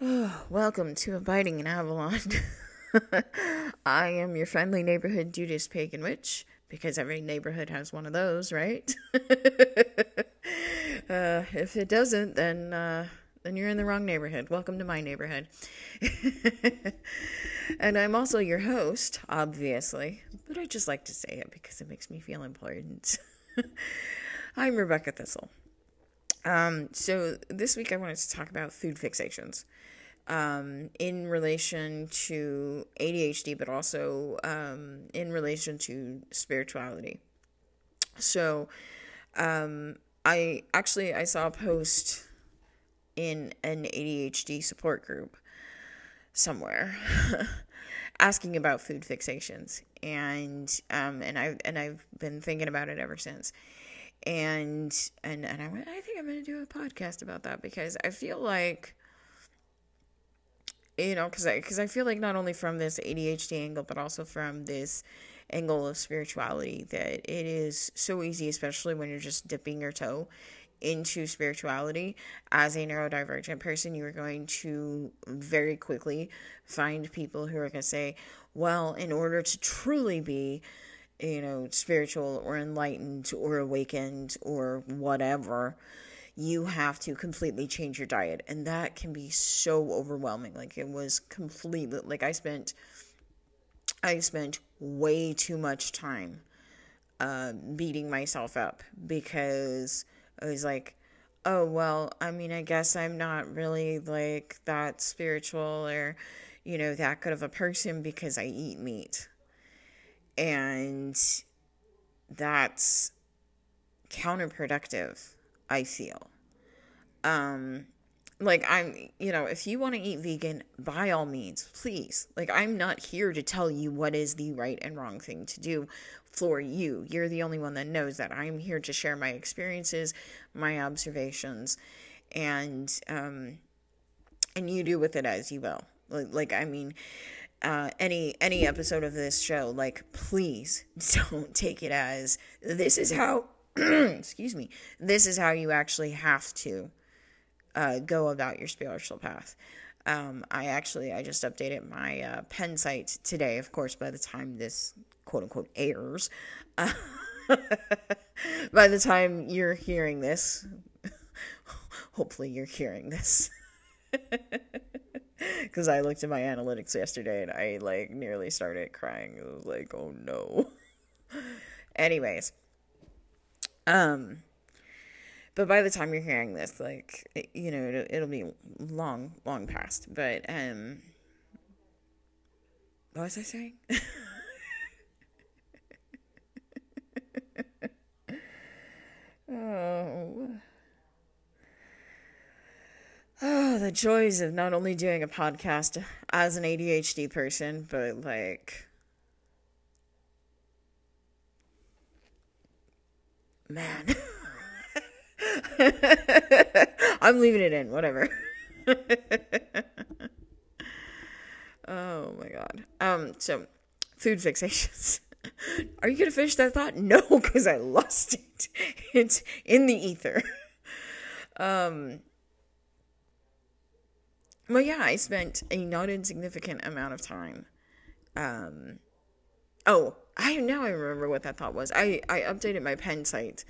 Welcome to Abiding in Avalon. I am your friendly neighborhood Judas Pagan Witch, because every neighborhood has one of those, right? uh, if it doesn't, then uh, then you're in the wrong neighborhood. Welcome to my neighborhood. and I'm also your host, obviously, but I just like to say it because it makes me feel important. I'm Rebecca Thistle. Um, so this week I wanted to talk about food fixations um, in relation to ADHD, but also um, in relation to spirituality. So, um, I actually I saw a post in an ADHD support group somewhere asking about food fixations, and um, and I and I've been thinking about it ever since. And and and I went, I think I'm going to do a podcast about that because I feel like you know, because I because I feel like not only from this ADHD angle, but also from this angle of spirituality, that it is so easy, especially when you're just dipping your toe into spirituality. As a neurodivergent person, you are going to very quickly find people who are going to say, well, in order to truly be, you know, spiritual or enlightened or awakened or whatever, you have to completely change your diet. And that can be so overwhelming. Like it was completely like I spent I spent way too much time uh, beating myself up because I was like, oh well, I mean, I guess I'm not really like that spiritual or you know that good of a person because I eat meat, and that's counterproductive I feel. Um, like I'm, you know, if you want to eat vegan, by all means, please. Like I'm not here to tell you what is the right and wrong thing to do for you. You're the only one that knows that. I'm here to share my experiences, my observations, and um and you do with it as you will. Like, like I mean, uh, any any episode of this show, like please don't take it as this is how excuse me, this is how you actually have to uh, go about your spiritual path. Um, I actually I just updated my uh, pen site today. Of course, by the time this quote unquote airs, uh, by the time you're hearing this, hopefully you're hearing this. Because I looked at my analytics yesterday and I like nearly started crying. It was like, oh no. Anyways, um, but by the time you're hearing this, like you know, it'll, it'll be long, long past. But um, what was I saying? oh. Oh, the joys of not only doing a podcast as an ADHD person, but like man. I'm leaving it in, whatever. oh my god. Um so food fixations. Are you to finish that thought? No, cuz I lost it. It's in the ether. Um well yeah, I spent a not insignificant amount of time um oh, I now I remember what that thought was. I I updated my pen site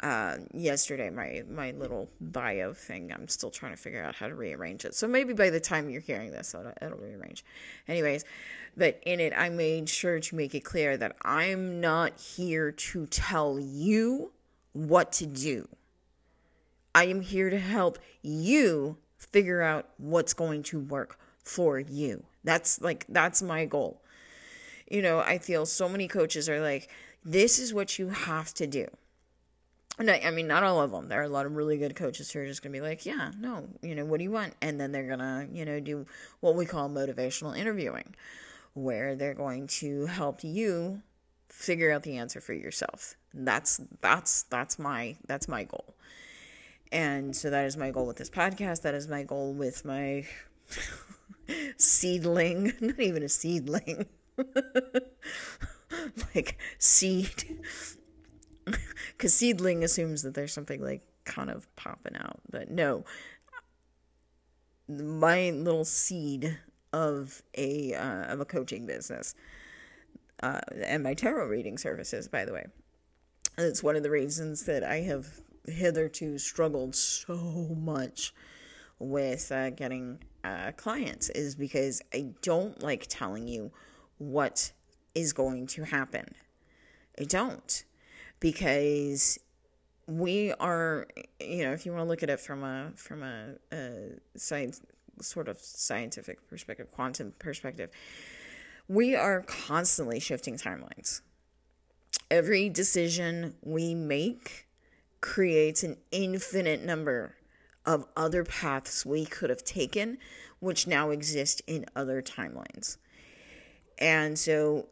uh, yesterday my my little bio thing. I'm still trying to figure out how to rearrange it. So maybe by the time you're hearing this, it'll, it'll rearrange. Anyways, but in it, I made sure to make it clear that I'm not here to tell you what to do. I am here to help you figure out what's going to work for you. That's like that's my goal. You know, I feel so many coaches are like, this is what you have to do and I, I, mean, not all of them. There are a lot of really good coaches who are just going to be like, yeah, no, you know, what do you want? And then they're going to, you know, do what we call motivational interviewing, where they're going to help you figure out the answer for yourself. That's that's that's my that's my goal. And so that is my goal with this podcast. That is my goal with my seedling, not even a seedling. like seed because seedling assumes that there's something like kind of popping out, but no. my little seed of a uh, of a coaching business uh, and my tarot reading services, by the way. it's one of the reasons that I have hitherto struggled so much with uh, getting uh, clients is because I don't like telling you what is going to happen. I don't because we are you know if you want to look at it from a from a, a science sort of scientific perspective quantum perspective we are constantly shifting timelines every decision we make creates an infinite number of other paths we could have taken which now exist in other timelines and so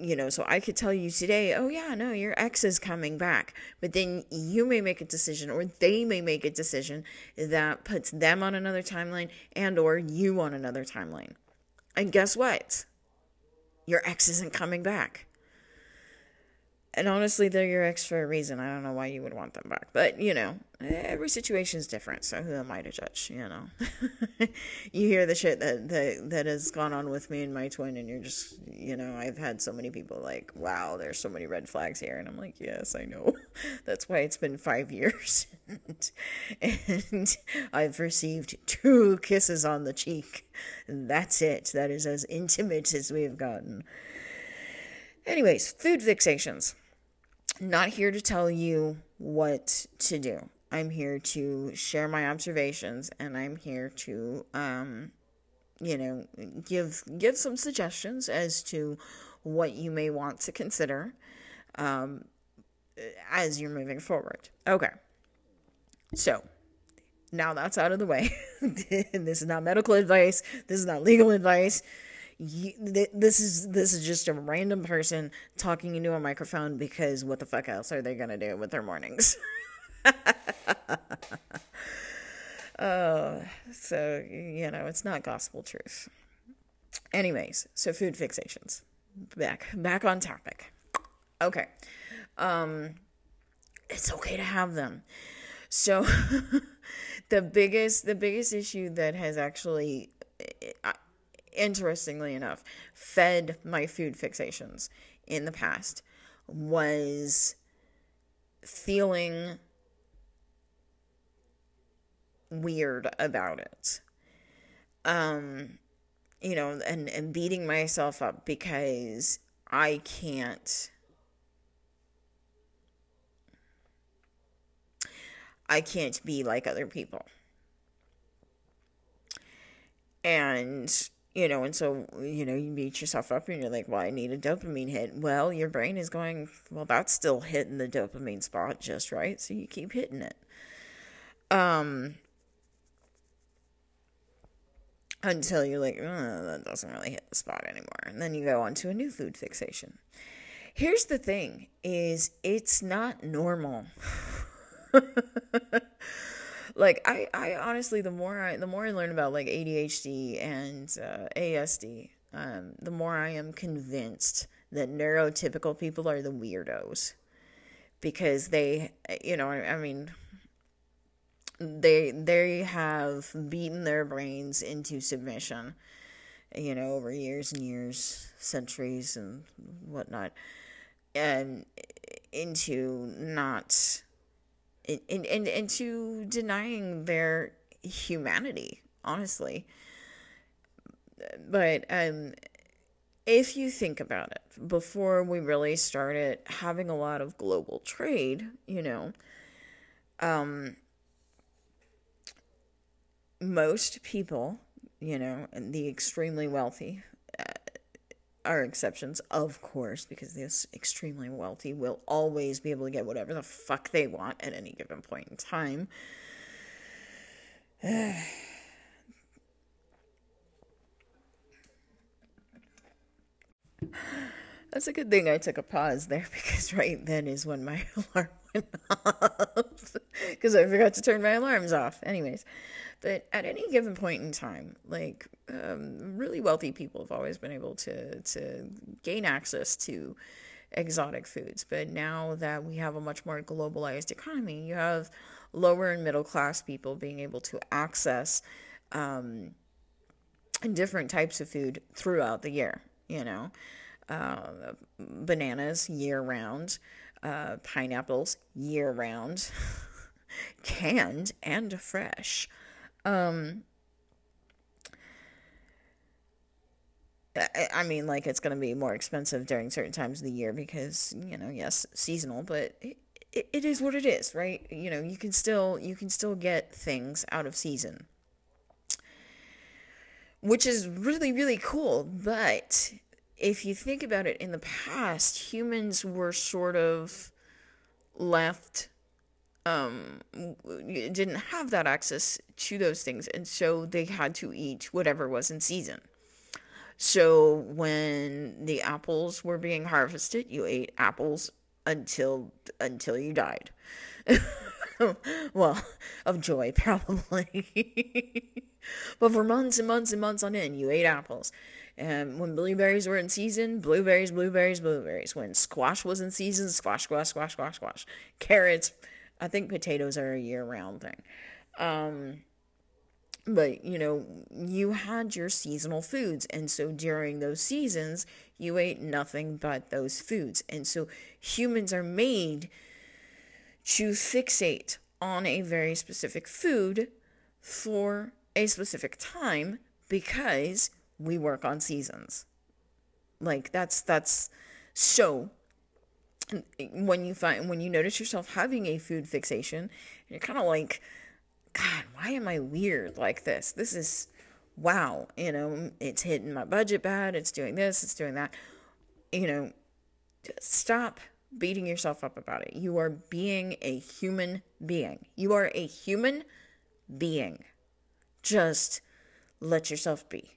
you know, so I could tell you today, oh yeah, no, your ex is coming back. But then you may make a decision or they may make a decision that puts them on another timeline and or you on another timeline. And guess what? Your ex isn't coming back. And honestly, they're your ex for a reason. I don't know why you would want them back. But, you know, every situation is different. So who am I to judge, you know? you hear the shit that, that, that has gone on with me and my twin, and you're just, you know, I've had so many people like, wow, there's so many red flags here. And I'm like, yes, I know. That's why it's been five years. and, and I've received two kisses on the cheek. And that's it. That is as intimate as we've gotten. Anyways, food fixations not here to tell you what to do. I'm here to share my observations and I'm here to um you know give give some suggestions as to what you may want to consider um as you're moving forward. Okay. So, now that's out of the way. this is not medical advice. This is not legal advice this is this is just a random person talking into a microphone because what the fuck else are they gonna do with their mornings? oh, so you know it's not gospel truth. Anyways, so food fixations. Back back on topic. Okay, um, it's okay to have them. So the biggest the biggest issue that has actually eh, eh, interestingly enough, fed my food fixations in the past was feeling weird about it. Um, you know, and, and beating myself up because I can't. I can't be like other people. And you know, and so, you know, you beat yourself up and you're like, well, I need a dopamine hit. Well, your brain is going, well, that's still hitting the dopamine spot just right. So you keep hitting it. Um, until you're like, oh, that doesn't really hit the spot anymore. And then you go on to a new food fixation. Here's the thing is it's not normal. like I, I honestly the more I the more I learn about like ADHD and uh, ASD, um, the more I am convinced that neurotypical people are the weirdos. Because they you know I, I mean they they have beaten their brains into submission you know over years and years centuries and whatnot and into not and, and, and to denying their humanity, honestly. But um, if you think about it, before we really started having a lot of global trade, you know, um, most people, you know, the extremely wealthy, are exceptions, of course, because the extremely wealthy will always be able to get whatever the fuck they want at any given point in time. That's a good thing I took a pause there because right then is when my alarm went off. Because I forgot to turn my alarms off. Anyways, but at any given point in time, like um, really wealthy people have always been able to to gain access to exotic foods. But now that we have a much more globalized economy, you have lower and middle class people being able to access um, different types of food throughout the year, you know. Uh, bananas year round, uh, pineapples year round, canned and fresh. Um, I mean, like it's going to be more expensive during certain times of the year because you know, yes, seasonal, but it, it, it is what it is, right? You know, you can still you can still get things out of season, which is really really cool. But if you think about it, in the past, humans were sort of left um didn't have that access to those things and so they had to eat whatever was in season so when the apples were being harvested, you ate apples until until you died. well, of joy probably. but for months and months and months on end, you ate apples. And when blueberries were in season, blueberries, blueberries, blueberries. When squash was in season, squash, squash, squash, squash, squash. Carrots, I think potatoes are a year round thing. Um, but you know you had your seasonal foods and so during those seasons you ate nothing but those foods and so humans are made to fixate on a very specific food for a specific time because we work on seasons like that's that's so when you find when you notice yourself having a food fixation you're kind of like God, why am I weird like this? This is wow, you know, it's hitting my budget bad, it's doing this, it's doing that. You know, stop beating yourself up about it. You are being a human being. You are a human being. Just let yourself be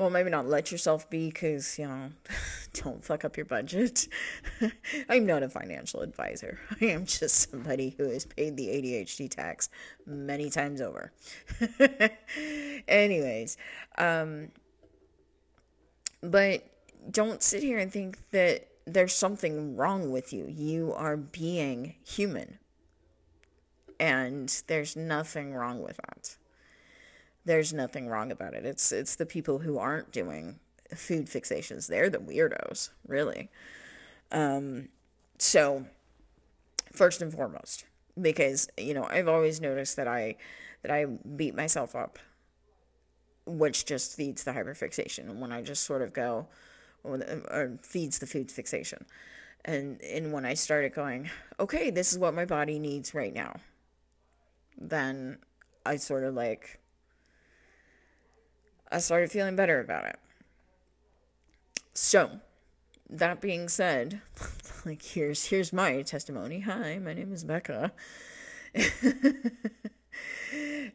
well, maybe not let yourself be because, you know, don't fuck up your budget. I'm not a financial advisor. I am just somebody who has paid the ADHD tax many times over. Anyways, um, but don't sit here and think that there's something wrong with you. You are being human. And there's nothing wrong with that there's nothing wrong about it. It's it's the people who aren't doing food fixations. They're the weirdos, really. Um, so first and foremost, because you know I've always noticed that I that I beat myself up, which just feeds the hyperfixation. And when I just sort of go, or feeds the food fixation, and and when I started going, okay, this is what my body needs right now, then I sort of like I started feeling better about it. So, that being said, like here's here's my testimony. Hi, my name is Becca.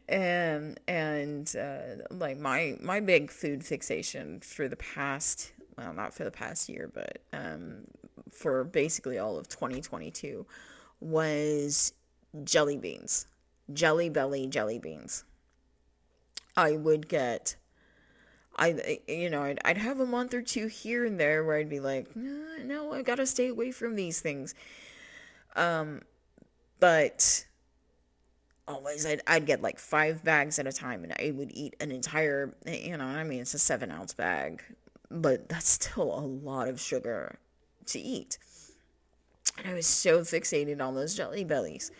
and and uh, like my my big food fixation for the past well not for the past year but um, for basically all of 2022 was jelly beans jelly belly jelly beans i would get I, you know, I'd, I'd have a month or two here and there where I'd be like, no, I gotta stay away from these things. Um, but always I'd, I'd get like five bags at a time and I would eat an entire, you know, I mean, it's a seven ounce bag, but that's still a lot of sugar to eat. And I was so fixated on those jelly bellies.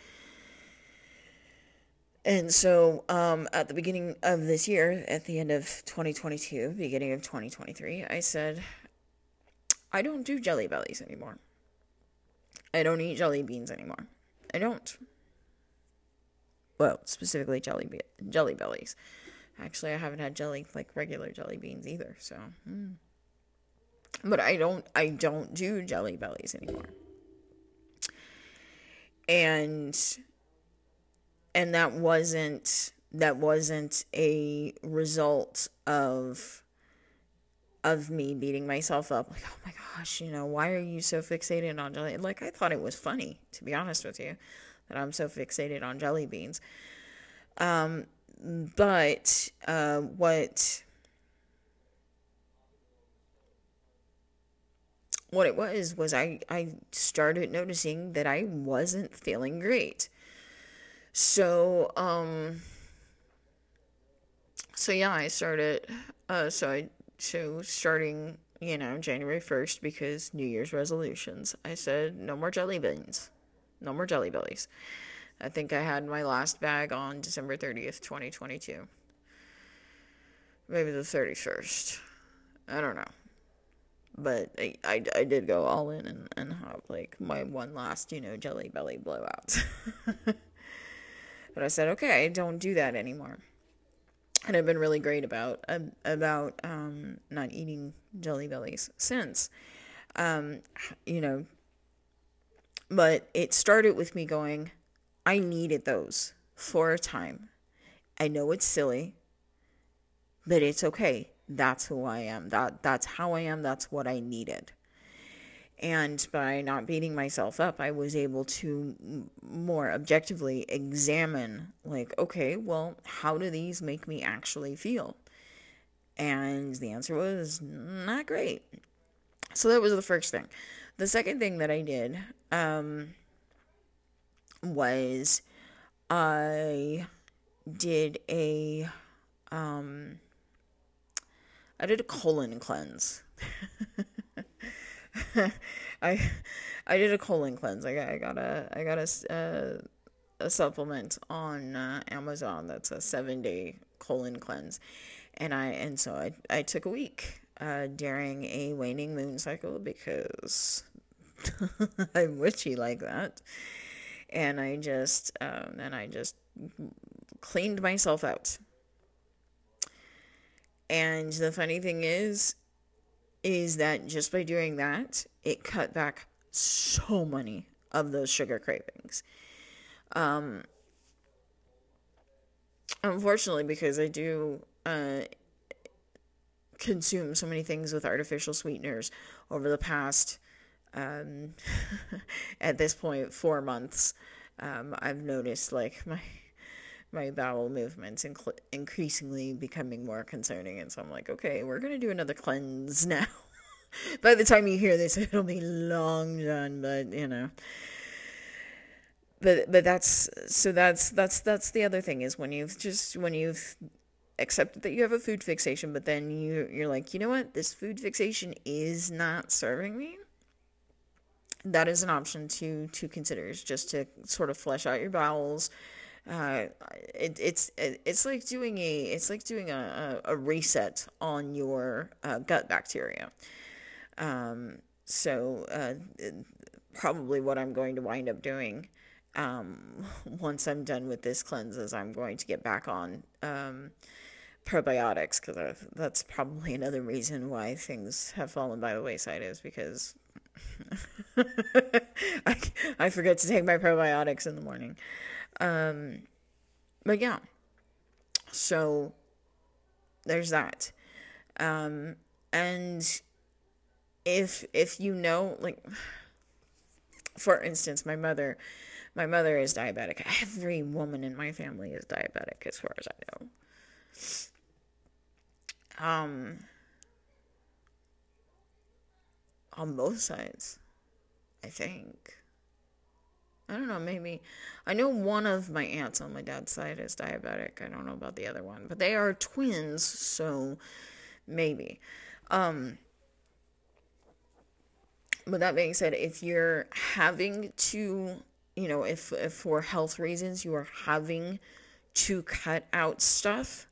And so, um, at the beginning of this year, at the end of 2022, beginning of 2023, I said, I don't do jelly bellies anymore. I don't eat jelly beans anymore. I don't. Well, specifically jelly be- jelly bellies. Actually, I haven't had jelly like regular jelly beans either. So, mm. but I don't. I don't do jelly bellies anymore. And and that wasn't that wasn't a result of of me beating myself up. Like oh my gosh you know why are you so fixated on jelly? Like i thought it was funny to be honest with you that i'm so fixated on jelly beans. Um but uh what what it was was i i started noticing that i wasn't feeling great So, um, so yeah, I started, uh, so I, so starting, you know, January 1st, because New Year's resolutions, I said, no more jelly beans, no more jelly bellies. I think I had my last bag on December 30th, 2022. Maybe the 31st. I don't know. But I, I, I did go all in and, and have like my one last, you know, jelly belly blowout. but I said, okay, I don't do that anymore. And I've been really great about about um, not eating jelly bellies since. Um, you know, but it started with me going, I needed those for a time. I know it's silly, but it's okay. That's who I am. That that's how I am. That's what I needed. And by not beating myself up, I was able to more objectively examine, like, okay, well, how do these make me actually feel? And the answer was not great. So that was the first thing. The second thing that I did, um, was I did a um I did a colon cleanse. I I did a colon cleanse. I got I got a I got a a supplement on uh, Amazon that's a 7-day colon cleanse. And I and so I I took a week uh, during a waning moon cycle because I'm witchy like that and I just um, and I just cleaned myself out. And the funny thing is, is that just by doing that, it cut back so many of those sugar cravings. Um, unfortunately, because I do uh, consume so many things with artificial sweeteners over the past um, at this point, four months, um, I've noticed like my my bowel movements inc- increasingly becoming more concerning, and so I'm like, okay, we're gonna do another cleanse now. By the time you hear this, it'll be long done, but you know. But but that's so that's that's that's the other thing is when you've just when you've accepted that you have a food fixation, but then you you're like, you know what, this food fixation is not serving me that is an option to to consider is just to sort of flesh out your bowels uh, it, it's it, it's like doing a it's like doing a, a, a reset on your uh, gut bacteria um, so uh, probably what I'm going to wind up doing um, once I'm done with this cleanse is I'm going to get back on um, probiotics because that's probably another reason why things have fallen by the wayside is because I, I forget to take my probiotics in the morning. Um, but yeah, so there's that. Um, and if if you know, like, for instance, my mother, my mother is diabetic. Every woman in my family is diabetic, as far as I know. Um, on both sides. I think. I don't know, maybe. I know one of my aunts on my dad's side is diabetic. I don't know about the other one, but they are twins, so maybe. Um, but that being said, if you're having to, you know, if, if for health reasons you are having to cut out stuff,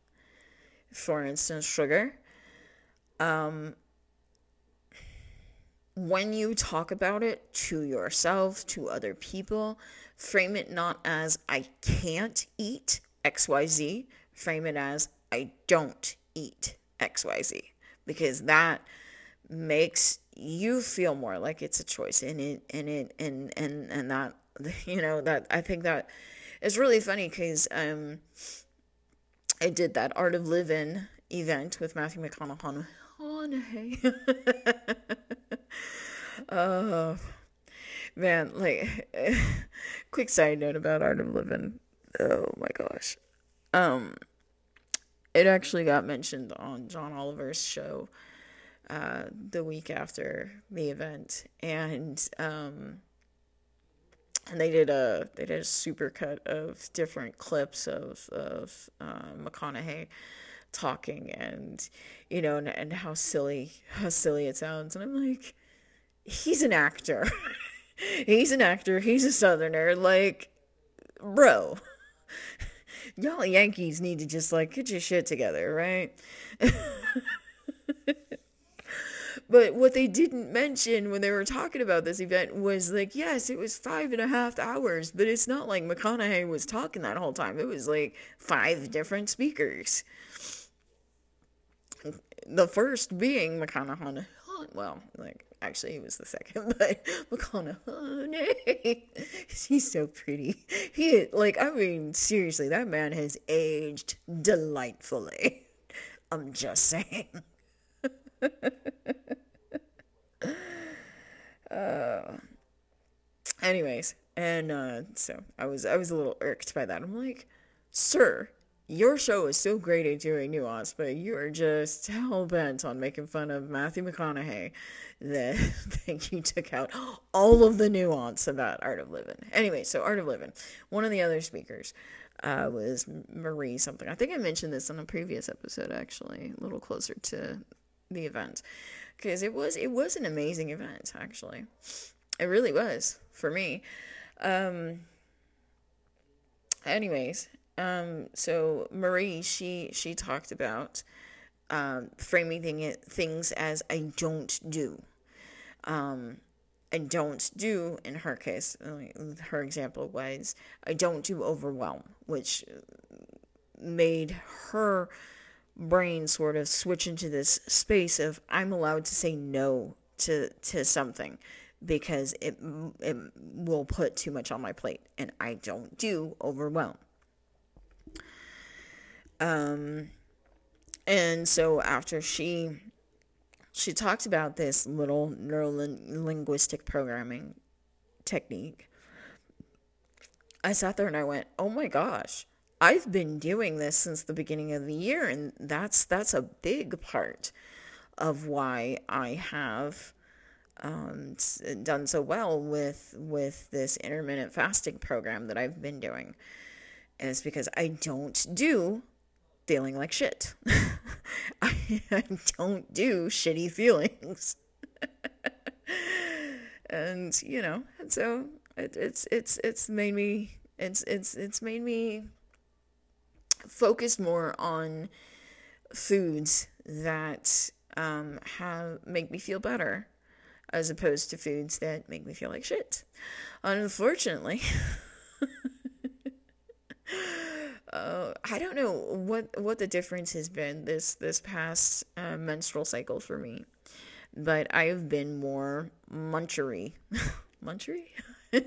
for instance, sugar, um, when you talk about it to yourself, to other people, frame it not as I can't eat XYZ, frame it as I don't eat XYZ because that makes you feel more like it's a choice and it and it and and and that you know that I think that is really funny cuz um I did that Art of Living event with Matthew McConaughey oh man, like quick side note about Art of Living. Oh my gosh. Um it actually got mentioned on John Oliver's show uh, the week after the event, and um, and they did a they did a super cut of different clips of of uh, McConaughey talking and you know and, and how silly how silly it sounds. And I'm like he's an actor. He's an actor. He's a southerner. Like bro y'all Yankees need to just like get your shit together right? But what they didn't mention when they were talking about this event was like, yes, it was five and a half hours, but it's not like McConaughey was talking that whole time. It was like five different speakers. The first being McConaughey. Well, like actually he was the second, but McConaughey. He's so pretty. He like I mean seriously, that man has aged delightfully. I'm just saying. uh, anyways, and uh, so I was I was a little irked by that. I'm like, sir, your show is so great at doing nuance, but you are just hell bent on making fun of Matthew McConaughey that, that you took out all of the nuance about Art of Living. Anyway, so Art of Living, one of the other speakers uh, was Marie something. I think I mentioned this on a previous episode, actually, a little closer to the event because it was it was an amazing event actually it really was for me um anyways um so marie she she talked about um framing thing, things as i don't do um i don't do in her case her example was i don't do overwhelm which made her brain sort of switch into this space of I'm allowed to say no to to something because it it will put too much on my plate and I don't do overwhelm. Um and so after she she talked about this little neuro linguistic programming technique I sat there and I went, "Oh my gosh." I've been doing this since the beginning of the year, and that's that's a big part of why I have um, done so well with with this intermittent fasting program that I've been doing. Is because I don't do feeling like shit. I, I don't do shitty feelings. and you know, and so it, it's it's it's made me it's it's it's made me focus more on foods that um, have make me feel better as opposed to foods that make me feel like shit. Unfortunately, uh, I don't know what what the difference has been this this past uh, menstrual cycle for me, but I have been more munchery, munchery.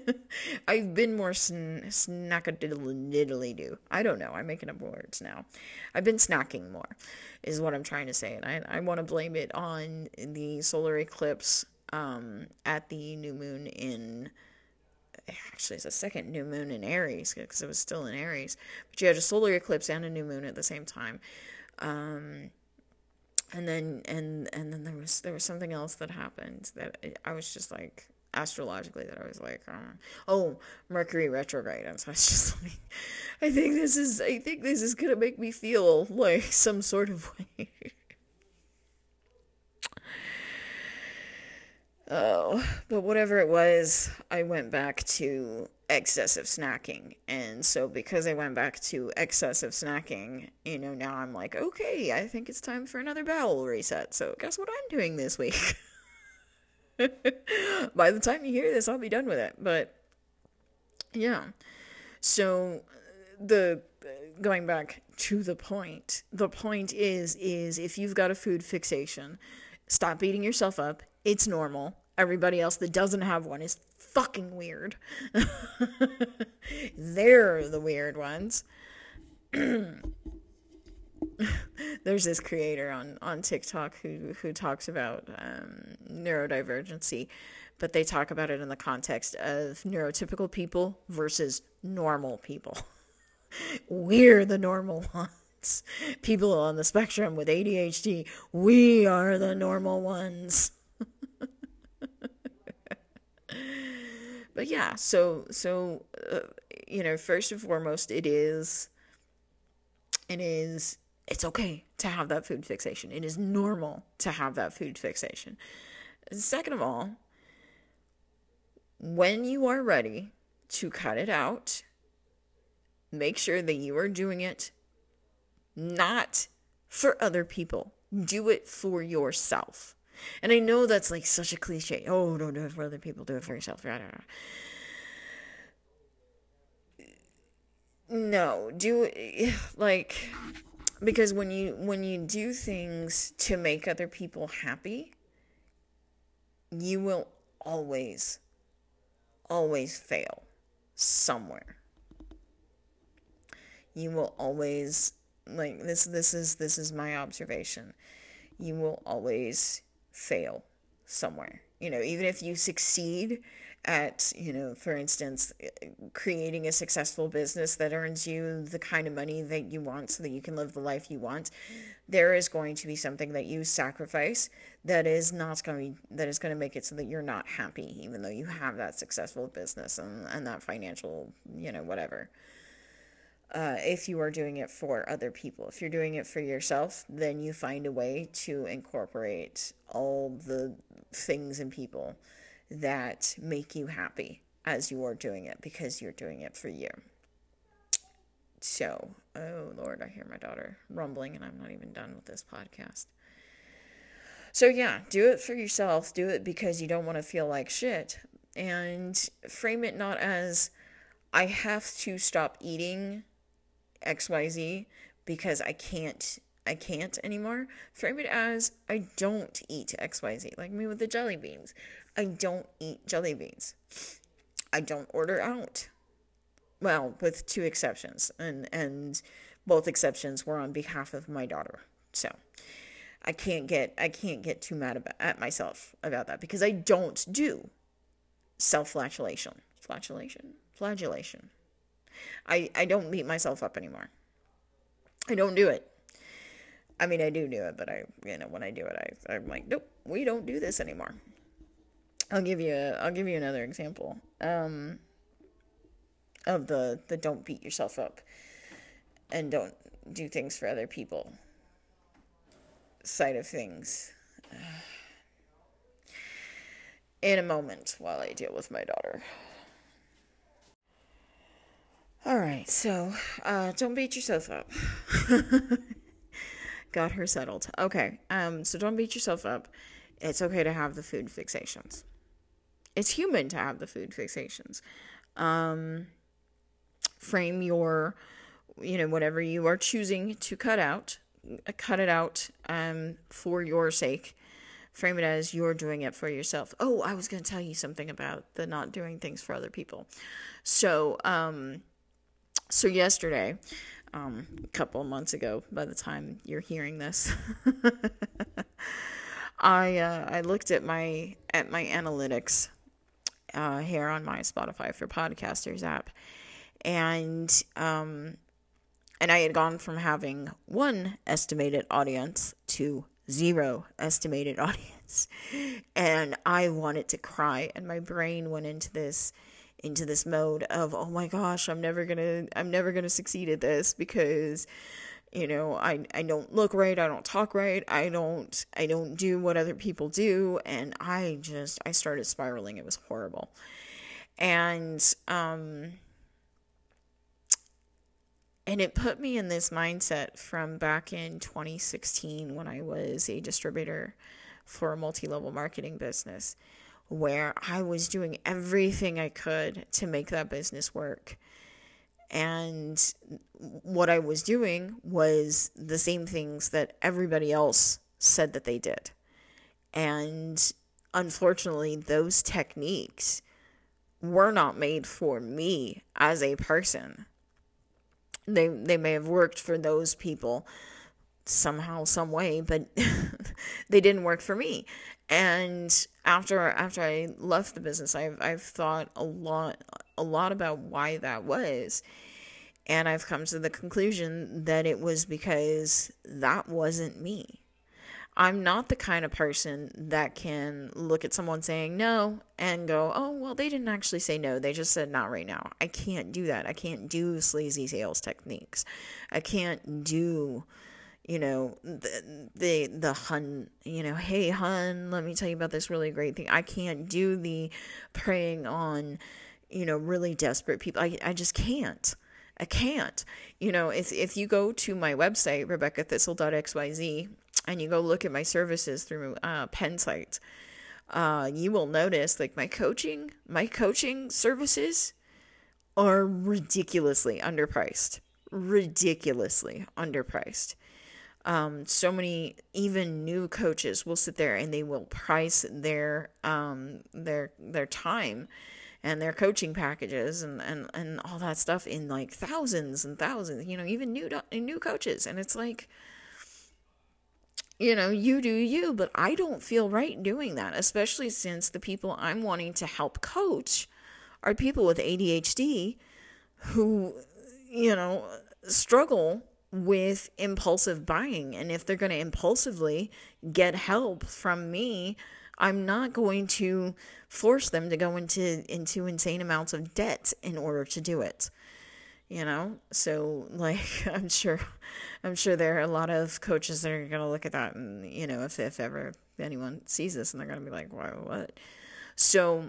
I've been more sn- snackadiddly do. I don't know. I'm making up words now. I've been snacking more, is what I'm trying to say. And I, I want to blame it on the solar eclipse um, at the new moon in. Actually, it's a second new moon in Aries because it was still in Aries. But you had a solar eclipse and a new moon at the same time. Um, and then and and then there was there was something else that happened that I was just like astrologically that I was like, oh, Mercury retrograde. And so I was just like, I think this is, I think this is gonna make me feel like some sort of way. Oh, but whatever it was, I went back to excessive snacking. And so because I went back to excessive snacking, you know, now I'm like, okay, I think it's time for another bowel reset. So guess what I'm doing this week? By the time you hear this, I'll be done with it. But yeah. So the going back to the point, the point is is if you've got a food fixation, stop beating yourself up. It's normal. Everybody else that doesn't have one is fucking weird. They're the weird ones. there's this creator on on TikTok who who talks about um, neurodivergency, but they talk about it in the context of neurotypical people versus normal people. We're the normal ones. People on the spectrum with ADHD, we are the normal ones. But yeah, so so uh, you know, first and foremost, it is it is it's okay to have that food fixation. It is normal to have that food fixation. Second of all, when you are ready to cut it out, make sure that you are doing it not for other people. Do it for yourself. And I know that's like such a cliche. Oh, don't do it for other people, do it for yourself. No, do like because when you when you do things to make other people happy, you will always always fail somewhere. You will always like this this is this is my observation. You will always fail somewhere. You know, even if you succeed at, you know, for instance, creating a successful business that earns you the kind of money that you want so that you can live the life you want, there is going to be something that you sacrifice that is not going to that is going to make it so that you're not happy even though you have that successful business and, and that financial, you know, whatever uh, if you are doing it for other people. If you're doing it for yourself, then you find a way to incorporate all the things and people that make you happy as you are doing it because you're doing it for you. So, oh Lord, I hear my daughter rumbling and I'm not even done with this podcast. So, yeah, do it for yourself. Do it because you don't want to feel like shit. And frame it not as, I have to stop eating XYZ because I can't I can't anymore. Frame it as I don't eat XYZ. Like me with the jelly beans. I don't eat jelly beans. I don't order out. Well, with two exceptions. And and both exceptions were on behalf of my daughter. So I can't get I can't get too mad about, at myself about that because I don't do self-flagellation. Flagellation? Flagellation. I, I don't beat myself up anymore. I don't do it. I mean, I do do it, but I, you know, when I do it, I, I'm like, nope, we don't do this anymore. I'll give you, a, I'll give you another example, um, of the, the don't beat yourself up and don't do things for other people side of things. In a moment while I deal with my daughter. All right, so uh, don't beat yourself up. Got her settled. Okay, um, so don't beat yourself up. It's okay to have the food fixations. It's human to have the food fixations. Um, frame your, you know, whatever you are choosing to cut out, cut it out um, for your sake. Frame it as you're doing it for yourself. Oh, I was going to tell you something about the not doing things for other people. So, um, so yesterday, um, a couple of months ago, by the time you're hearing this, I uh, I looked at my at my analytics uh, here on my Spotify for Podcasters app, and um, and I had gone from having one estimated audience to zero estimated audience, and I wanted to cry, and my brain went into this into this mode of oh my gosh i'm never gonna i'm never gonna succeed at this because you know i i don't look right i don't talk right i don't i don't do what other people do. And i just i started spiraling. It was horrible. And um and it put me in this mindset from back in 2016 when i was a distributor for a multi-level marketing business where I was doing everything I could to make that business work. And what I was doing was the same things that everybody else said that they did. And unfortunately, those techniques were not made for me as a person. They, they may have worked for those people somehow some way but they didn't work for me and after after I left the business I've I've thought a lot a lot about why that was and I've come to the conclusion that it was because that wasn't me I'm not the kind of person that can look at someone saying no and go, oh, well, they didn't actually say no. They just said not right now. I can't do that. I can't do sleazy sales techniques. I can't do, you know, the, the, the hun, you know, hey, hun, let me tell you about this really great thing. I can't do the preying on, you know, really desperate people. I, I just can't. I can't. You know, if, if you go to my website, rebeccathistle.xyz, and you go look at my services through uh, Pensight, uh, you will notice like my coaching, my coaching services are ridiculously underpriced. Ridiculously underpriced. Um, so many even new coaches will sit there and they will price their um, their their time and their coaching packages and, and, and all that stuff in like thousands and thousands, you know, even new new coaches. And it's like, you know, you do you, but I don't feel right doing that, especially since the people I'm wanting to help coach are people with ADHD who, you know, struggle with impulsive buying. And if they're going to impulsively get help from me, I'm not going to force them to go into into insane amounts of debt in order to do it you know so like i'm sure i'm sure there are a lot of coaches that are going to look at that and you know if, if ever anyone sees this and they're going to be like why what so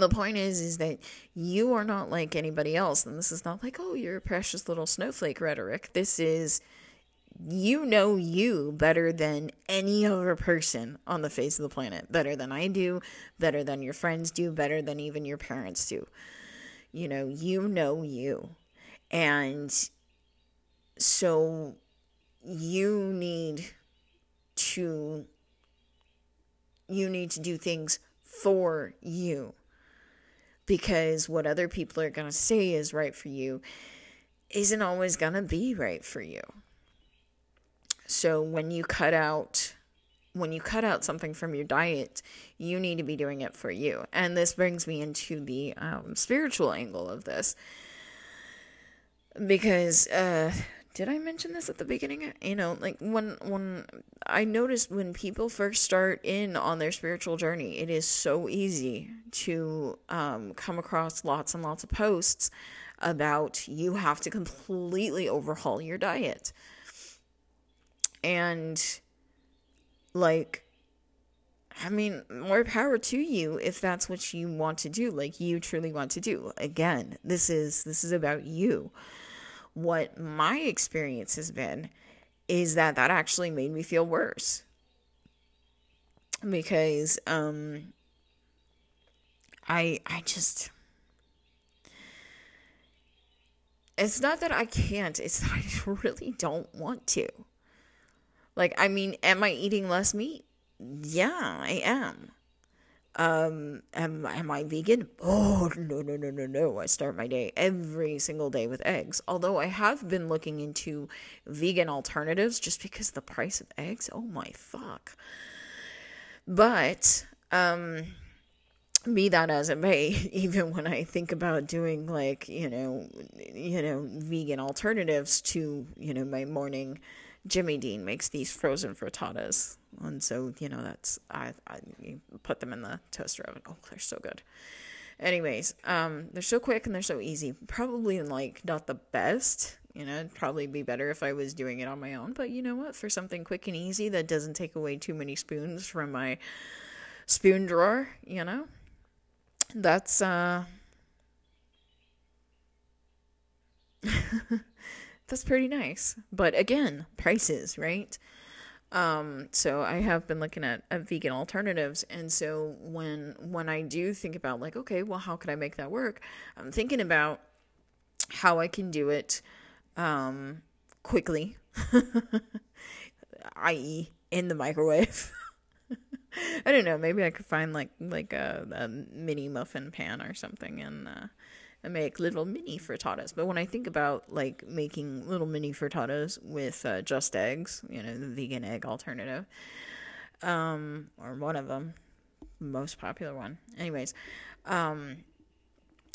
the point is is that you are not like anybody else and this is not like oh you're a precious little snowflake rhetoric. This is you know you better than any other person on the face of the planet. Better than i do better than your friends do better than even your parents do. You know, you know you. And so you need to you need to do things for you because what other people are going to say is right for you isn't always going to be right for you. So when you cut out when you cut out something from your diet, you need to be doing it for you. And this brings me into the um, spiritual angle of this. Because, uh, did I mention this at the beginning? You know, like when when I noticed when people first start in on their spiritual journey, it is so easy to um, come across lots and lots of posts about you have to completely overhaul your diet. And like I mean, more power to you if that's what you want to do, like you truly want to do. Again, this is this is about you. What my experience has been is that that actually made me feel worse. Because um I I just it's not that I can't, it's that I really don't want to. Like, I mean, am I eating less meat? Yeah, I am. Um, am, am I vegan? Oh, no, no, no, no, no. I start my day every single day with eggs. Although I have been looking into vegan alternatives just because the price of eggs, oh my fuck. But, um, be that as it may, even when I think about doing like, you know, you know, vegan alternatives to, you know, my morning Jimmy Dean makes these frozen frittatas, and so you know that's I I put them in the toaster oven. Oh, they're so good. Anyways, um, they're so quick and they're so easy. Probably like not the best. You know, it'd probably be better if I was doing it on my own. But you know what? For something quick and easy that doesn't take away too many spoons from my spoon drawer, you know, that's uh. that's pretty nice. But again, prices, right? Um, so I have been looking at, at vegan alternatives, and so when when I do think about like, okay, well, how could I make that work? I'm thinking about how I can do it um, quickly, i.e., in the microwave. I don't know. Maybe I could find like like a, a mini muffin pan or something and uh, and make little mini frittatas. But when I think about like making little mini frittatas with uh, Just Eggs, you know, the vegan egg alternative, um, or one of them, most popular one. Anyways, um,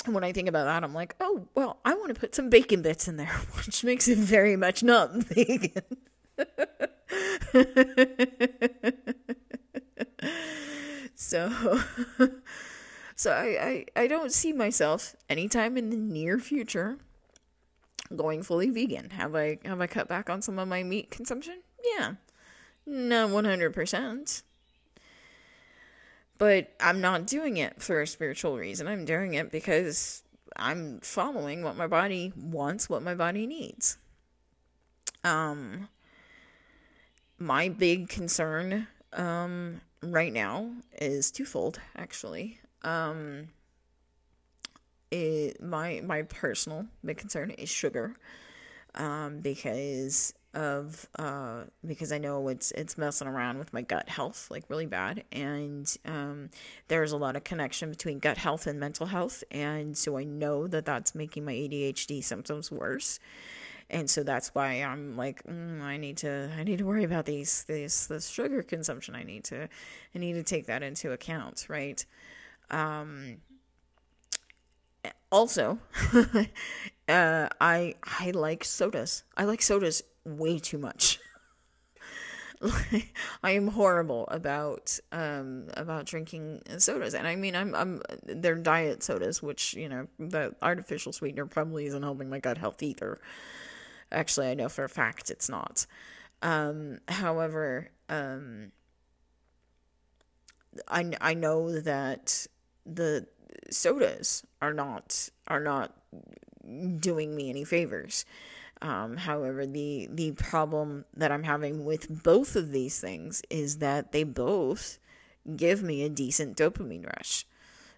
when I think about that, I'm like, oh, well, I want to put some bacon bits in there, which makes it very much not vegan. so so I, I i don't see myself anytime in the near future going fully vegan. Have i have i cut back on some of my meat consumption? Yeah. Not 100% but i'm not doing it for a spiritual reason. I'm doing it because i'm following what my body wants what my body needs. Um my big concern um right now is twofold actually um it, my my personal big concern is sugar um because of uh because I know it's it's messing around with my gut health like really bad. And um there's a lot of connection between gut health and mental health. And so I know that that's making my ADHD symptoms worse. And so that's why I'm like mm, I need to I need to worry about these this this sugar consumption. I need to I need to take that into account right um also uh I I like sodas I like sodas way too much I am horrible about um about drinking sodas, and I mean I'm I'm they're diet sodas, which you know the artificial sweetener probably isn't helping my gut health either. Actually, I know for a fact it's not. Um, however, um, I I know that the sodas are not are not doing me any favors. Um, however, the the problem that I'm having with both of these things is that they both give me a decent dopamine rush.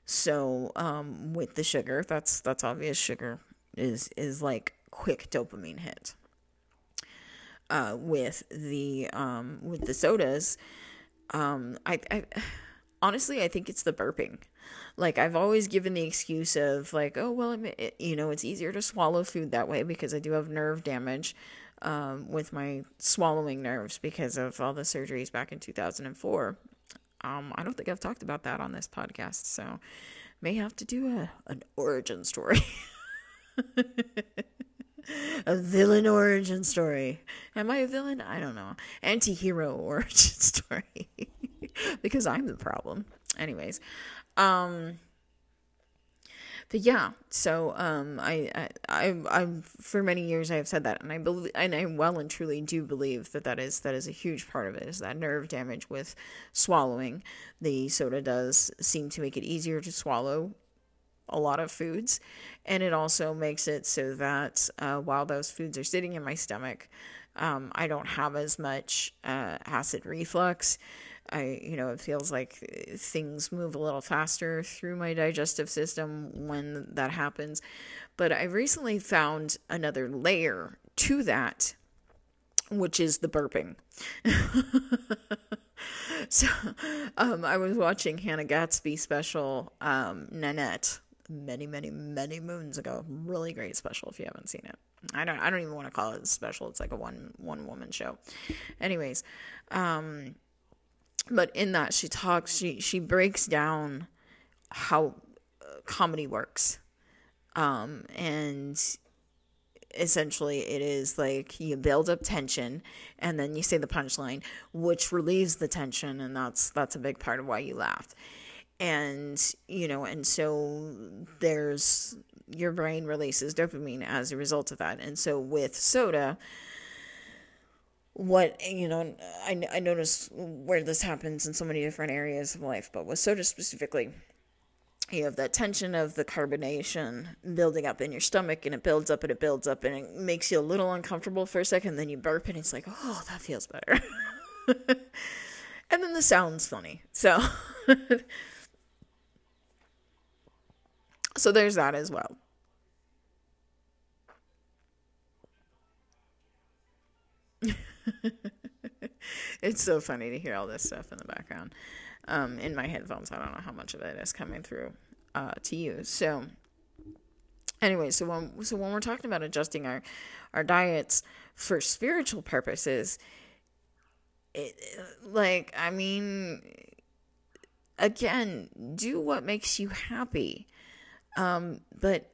So um, with the sugar, that's that's obvious. Sugar is is like quick dopamine hit. Uh, with the um, with the sodas, um, I, I honestly I think it's the burping. Like I've always given the excuse of like, oh well, it, you know, it's easier to swallow food that way because I do have nerve damage um, with my swallowing nerves because of all the surgeries back in 2004. Um, I don't think I've talked about that on this podcast, so may have to do a an origin story. a villain origin story. Am I a villain? I don't know. Anti hero origin story. because I'm the problem. Anyways, um, but yeah, so um, I, I, I, I, for many years I have said that, and I believe, and I well and truly do believe that that is that is a huge part of it is that nerve damage with swallowing. The soda does seem to make it easier to swallow a lot of foods, and it also makes it so that uh, while those foods are sitting in my stomach, um, I don't have as much uh, acid reflux. I, you know, it feels like things move a little faster through my digestive system when that happens. But I recently found another layer to that, which is the burping. so, um, I was watching Hannah Gadsby special, um, Nanette, many, many, many moons ago. Really great special if you haven't seen it. I don't, I don't even want to call it a special. It's like a one, one woman show. Anyways, um, but in that she talks she she breaks down how uh, comedy works. Um and essentially it is like you build up tension and then you say the punchline which relieves the tension and that's that's a big part of why you laughed. And you know and so there's your brain releases dopamine as a result of that. And so with soda what you know I, I notice where this happens in so many different areas of life but with soda specifically you have that tension of the carbonation building up in your stomach and it builds up and it builds up and it makes you a little uncomfortable for a second then you burp and it's like oh that feels better. And then the sound's funny so so there's that as well it's so funny to hear all this stuff in the background um, in my headphones. I don't know how much of it is coming through uh, to you. So, anyway, so when so when we're talking about adjusting our our diets for spiritual purposes, it, like I mean, again, do what makes you happy, um, but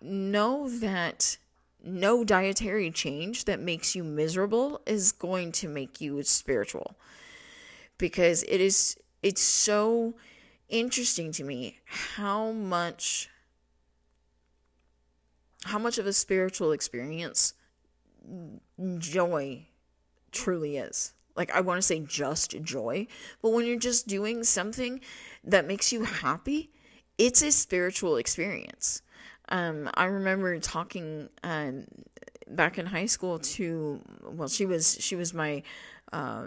know that no dietary change that makes you miserable is going to make you spiritual because it is it's so interesting to me how much how much of a spiritual experience joy truly is. Like, I want to say just joy, but when you're just doing something that makes you happy, it's a spiritual experience. Um, I remember talking um, back in high school to, well, she was she was my uh,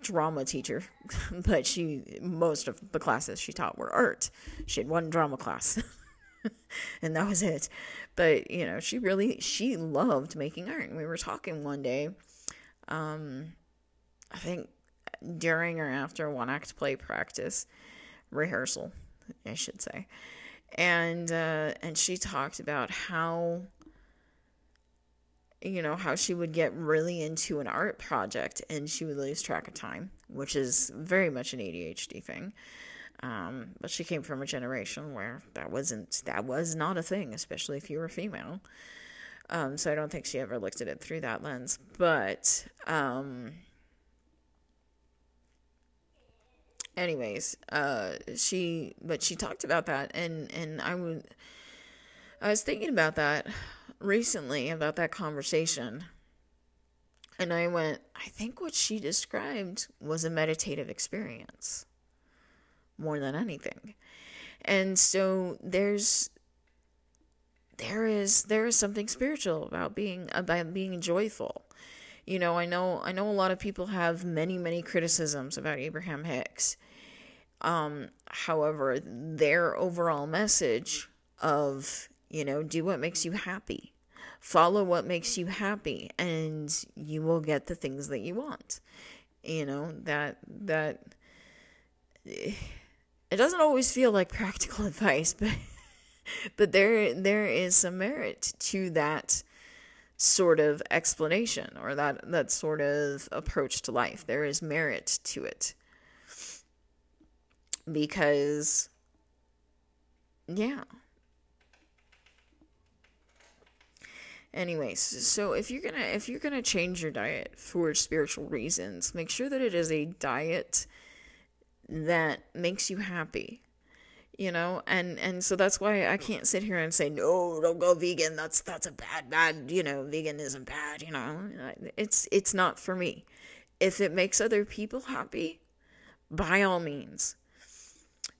drama teacher, but she most of the classes she taught were art. She had one drama class. and that was it. But you know, she really she loved making art. And we were talking one day, um, I think during or after one act play practice rehearsal, I should say, and uh, and she talked about how you know how she would get really into an art project and she would lose track of time which is very much an adhd thing um, but she came from a generation where that wasn't that was not a thing, especially if you were female. Um, so I don't think she ever looked at it through that lens. But um, anyways, uh, she but she talked about that, and and I would I was thinking about that recently about that conversation. And I went, I think what she described was a meditative experience more than anything. And so there's there is there is something spiritual about being about being joyful. You know, I know I know a lot of people have many many criticisms about Abraham Hicks. Um, however, their overall message of, you know, do what makes you happy. Follow what makes you happy and you will get the things that you want. You know, that that it doesn't always feel like practical advice, but but there there is some merit to that sort of explanation or that that sort of approach to life. There is merit to it. Because yeah. Anyways, so if you're going to if you're going to change your diet for spiritual reasons, make sure that it is a diet that makes you happy you know? And and so that's why i can't sit here and say no don't go vegan. That's that's a bad bad you know veganism bad you know? It's it's not for me. If it makes other people happy by all means.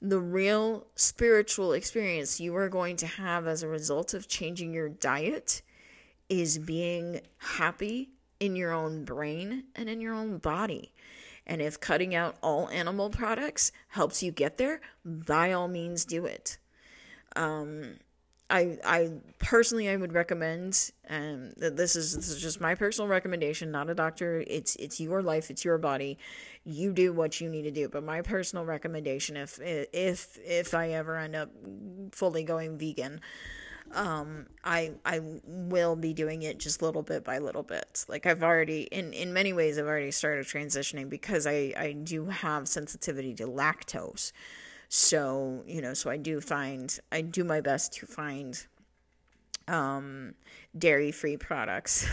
The real spiritual experience you are going to have as a result of changing your diet is being happy in your own brain and in your own body and if cutting out all animal products helps you get there, by all means do it. Um, I I personally I would recommend um this is this is just my personal recommendation, not a doctor. It's it's your life, it's your body. You do what you need to do. But my personal recommendation if if if I ever end up fully going vegan, um, I I will be doing it just little bit by little bit. Like I've already in in many ways I've already started transitioning because I I do have sensitivity to lactose. So, you know, so I do find I do my best to find um dairy-free products.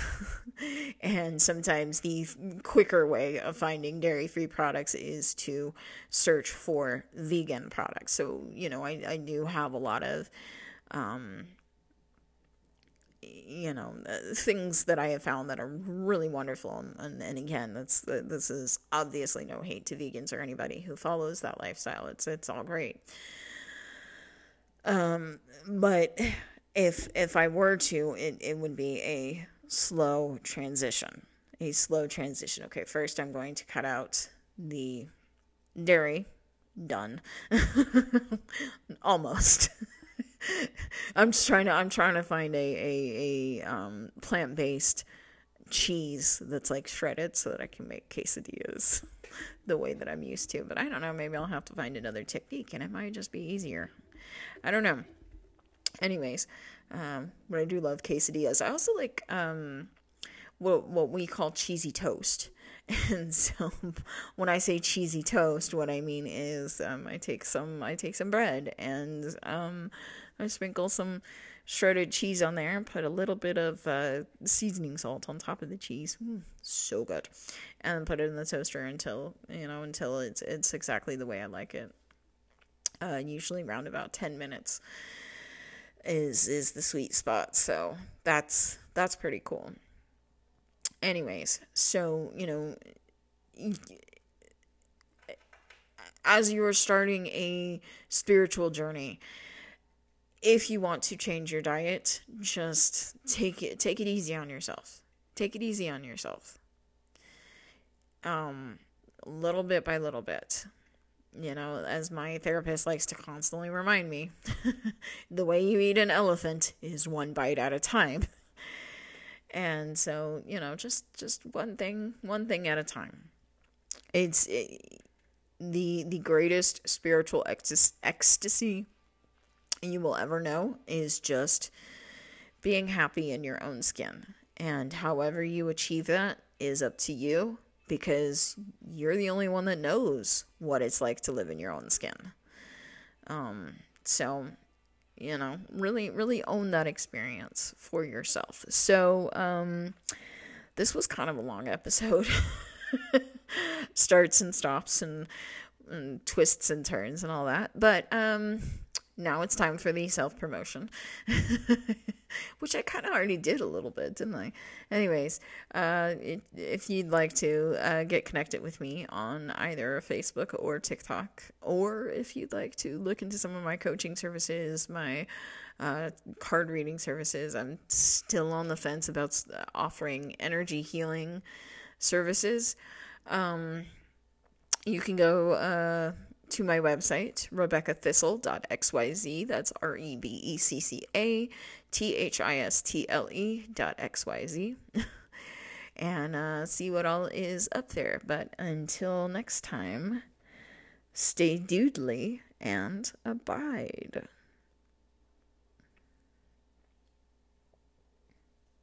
and sometimes the quicker way of finding dairy-free products is to search for vegan products. So, you know, I I do have a lot of um you know things that I have found that are really wonderful and, and, and again that's this is obviously no hate to vegans or anybody who follows that lifestyle. It's it's all great. Um but if if I were to it, it would be a slow transition a slow transition. Okay first I'm going to cut out the dairy. Done. Almost I'm just trying to I'm trying to find a a, a um, plant based cheese that's like shredded so that I can make quesadillas the way that I'm used to. But I don't know, maybe I'll have to find another technique and it might just be easier. I don't know. Anyways, um, but I do love quesadillas. I also like um, what what we call cheesy toast. And so when I say cheesy toast, what I mean is um, I take some I take some bread and um, I sprinkle some shredded cheese on there and put a little bit of uh, seasoning salt on top of the cheese. Mm, so good. And put it in the toaster until, you know, until it's it's exactly the way I like it. Uh, usually around about 10 minutes is is the sweet spot. So that's that's pretty cool. Anyways, so, you know, as you are starting a spiritual journey, if you want to change your diet, just take it take it easy on yourself. Take it easy on yourself. Um little bit by little bit. You know, as my therapist likes to constantly remind me, the way you eat an elephant is one bite at a time. And so, you know, just just one thing, one thing at a time. It's it, the the greatest spiritual ecstasy you will ever know is just being happy in your own skin. And however you achieve that is up to you because you're the only one that knows what it's like to live in your own skin. Um, so, you know, really, really own that experience for yourself. So, um, this was kind of a long episode. Starts and stops and, and twists and turns and all that. But, um, now it's time for the self promotion, which I kind of already did a little bit, didn't I? Anyways, uh, it, if you'd like to uh, get connected with me on either Facebook or TikTok, or if you'd like to look into some of my coaching services, my uh, card reading services, I'm still on the fence about offering energy healing services. Um, you can go uh, to my website, rebeccathistle.xyz. That's R E B E C C A T H I S T L E dot XYZ. and uh, see what all is up there. But until next time, stay doodly and abide.